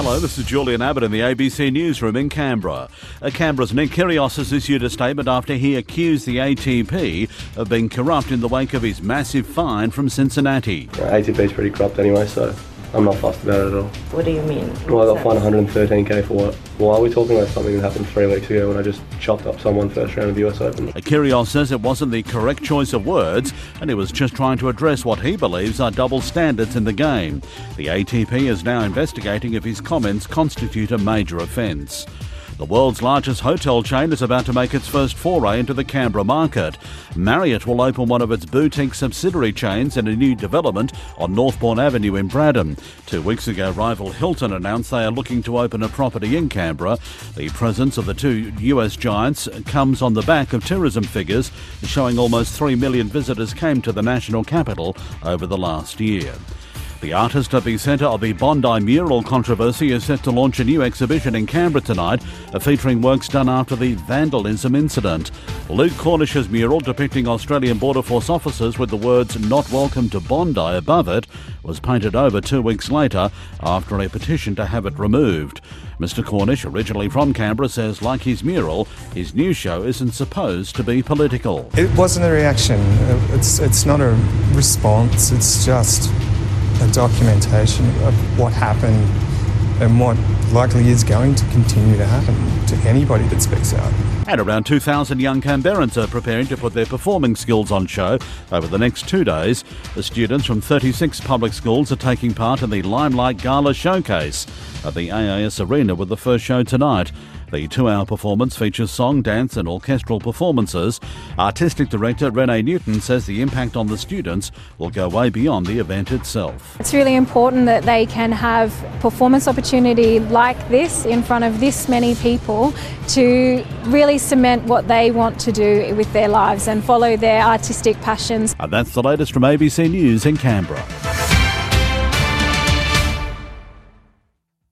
Hello, this is Julian Abbott in the ABC Newsroom in Canberra. Uh, Canberra's Nick Kyrgios has issued a statement after he accused the ATP of being corrupt in the wake of his massive fine from Cincinnati. ATP is pretty corrupt anyway, so I'm not fussed about it at all. What do you mean? Well, I got fined 113k for what? Why are we talking about something that happened three weeks ago when I just chopped up someone first round of the US Open? Kyrgios says it wasn't the correct choice of words and he was just trying to address what he believes are double standards in the game. The ATP is now investigating if his comments constitute a major offence. The world's largest hotel chain is about to make its first foray into the Canberra market. Marriott will open one of its boutique subsidiary chains in a new development on Northbourne Avenue in Braddon. Two weeks ago, rival Hilton announced they are looking to open a property in Canberra. The presence of the two US giants comes on the back of tourism figures showing almost 3 million visitors came to the national capital over the last year. The artist at the centre of the Bondi mural controversy is set to launch a new exhibition in Canberra tonight, uh, featuring works done after the vandalism incident. Luke Cornish's mural depicting Australian Border Force officers with the words Not Welcome to Bondi above it was painted over two weeks later after a petition to have it removed. Mr. Cornish, originally from Canberra, says, like his mural, his new show isn't supposed to be political. It wasn't a reaction, it's, it's not a response, it's just a documentation of what happened and what likely is going to continue to happen to anybody that speaks out. And around 2,000 young Canberrans are preparing to put their performing skills on show over the next two days. The students from 36 public schools are taking part in the Limelight Gala Showcase at the AIS Arena with the first show tonight. The two hour performance features song, dance, and orchestral performances. Artistic director Renee Newton says the impact on the students will go way beyond the event itself. It's really important that they can have performance opportunity like this in front of this many people to really cement what they want to do with their lives and follow their artistic passions. And that's the latest from ABC News in Canberra.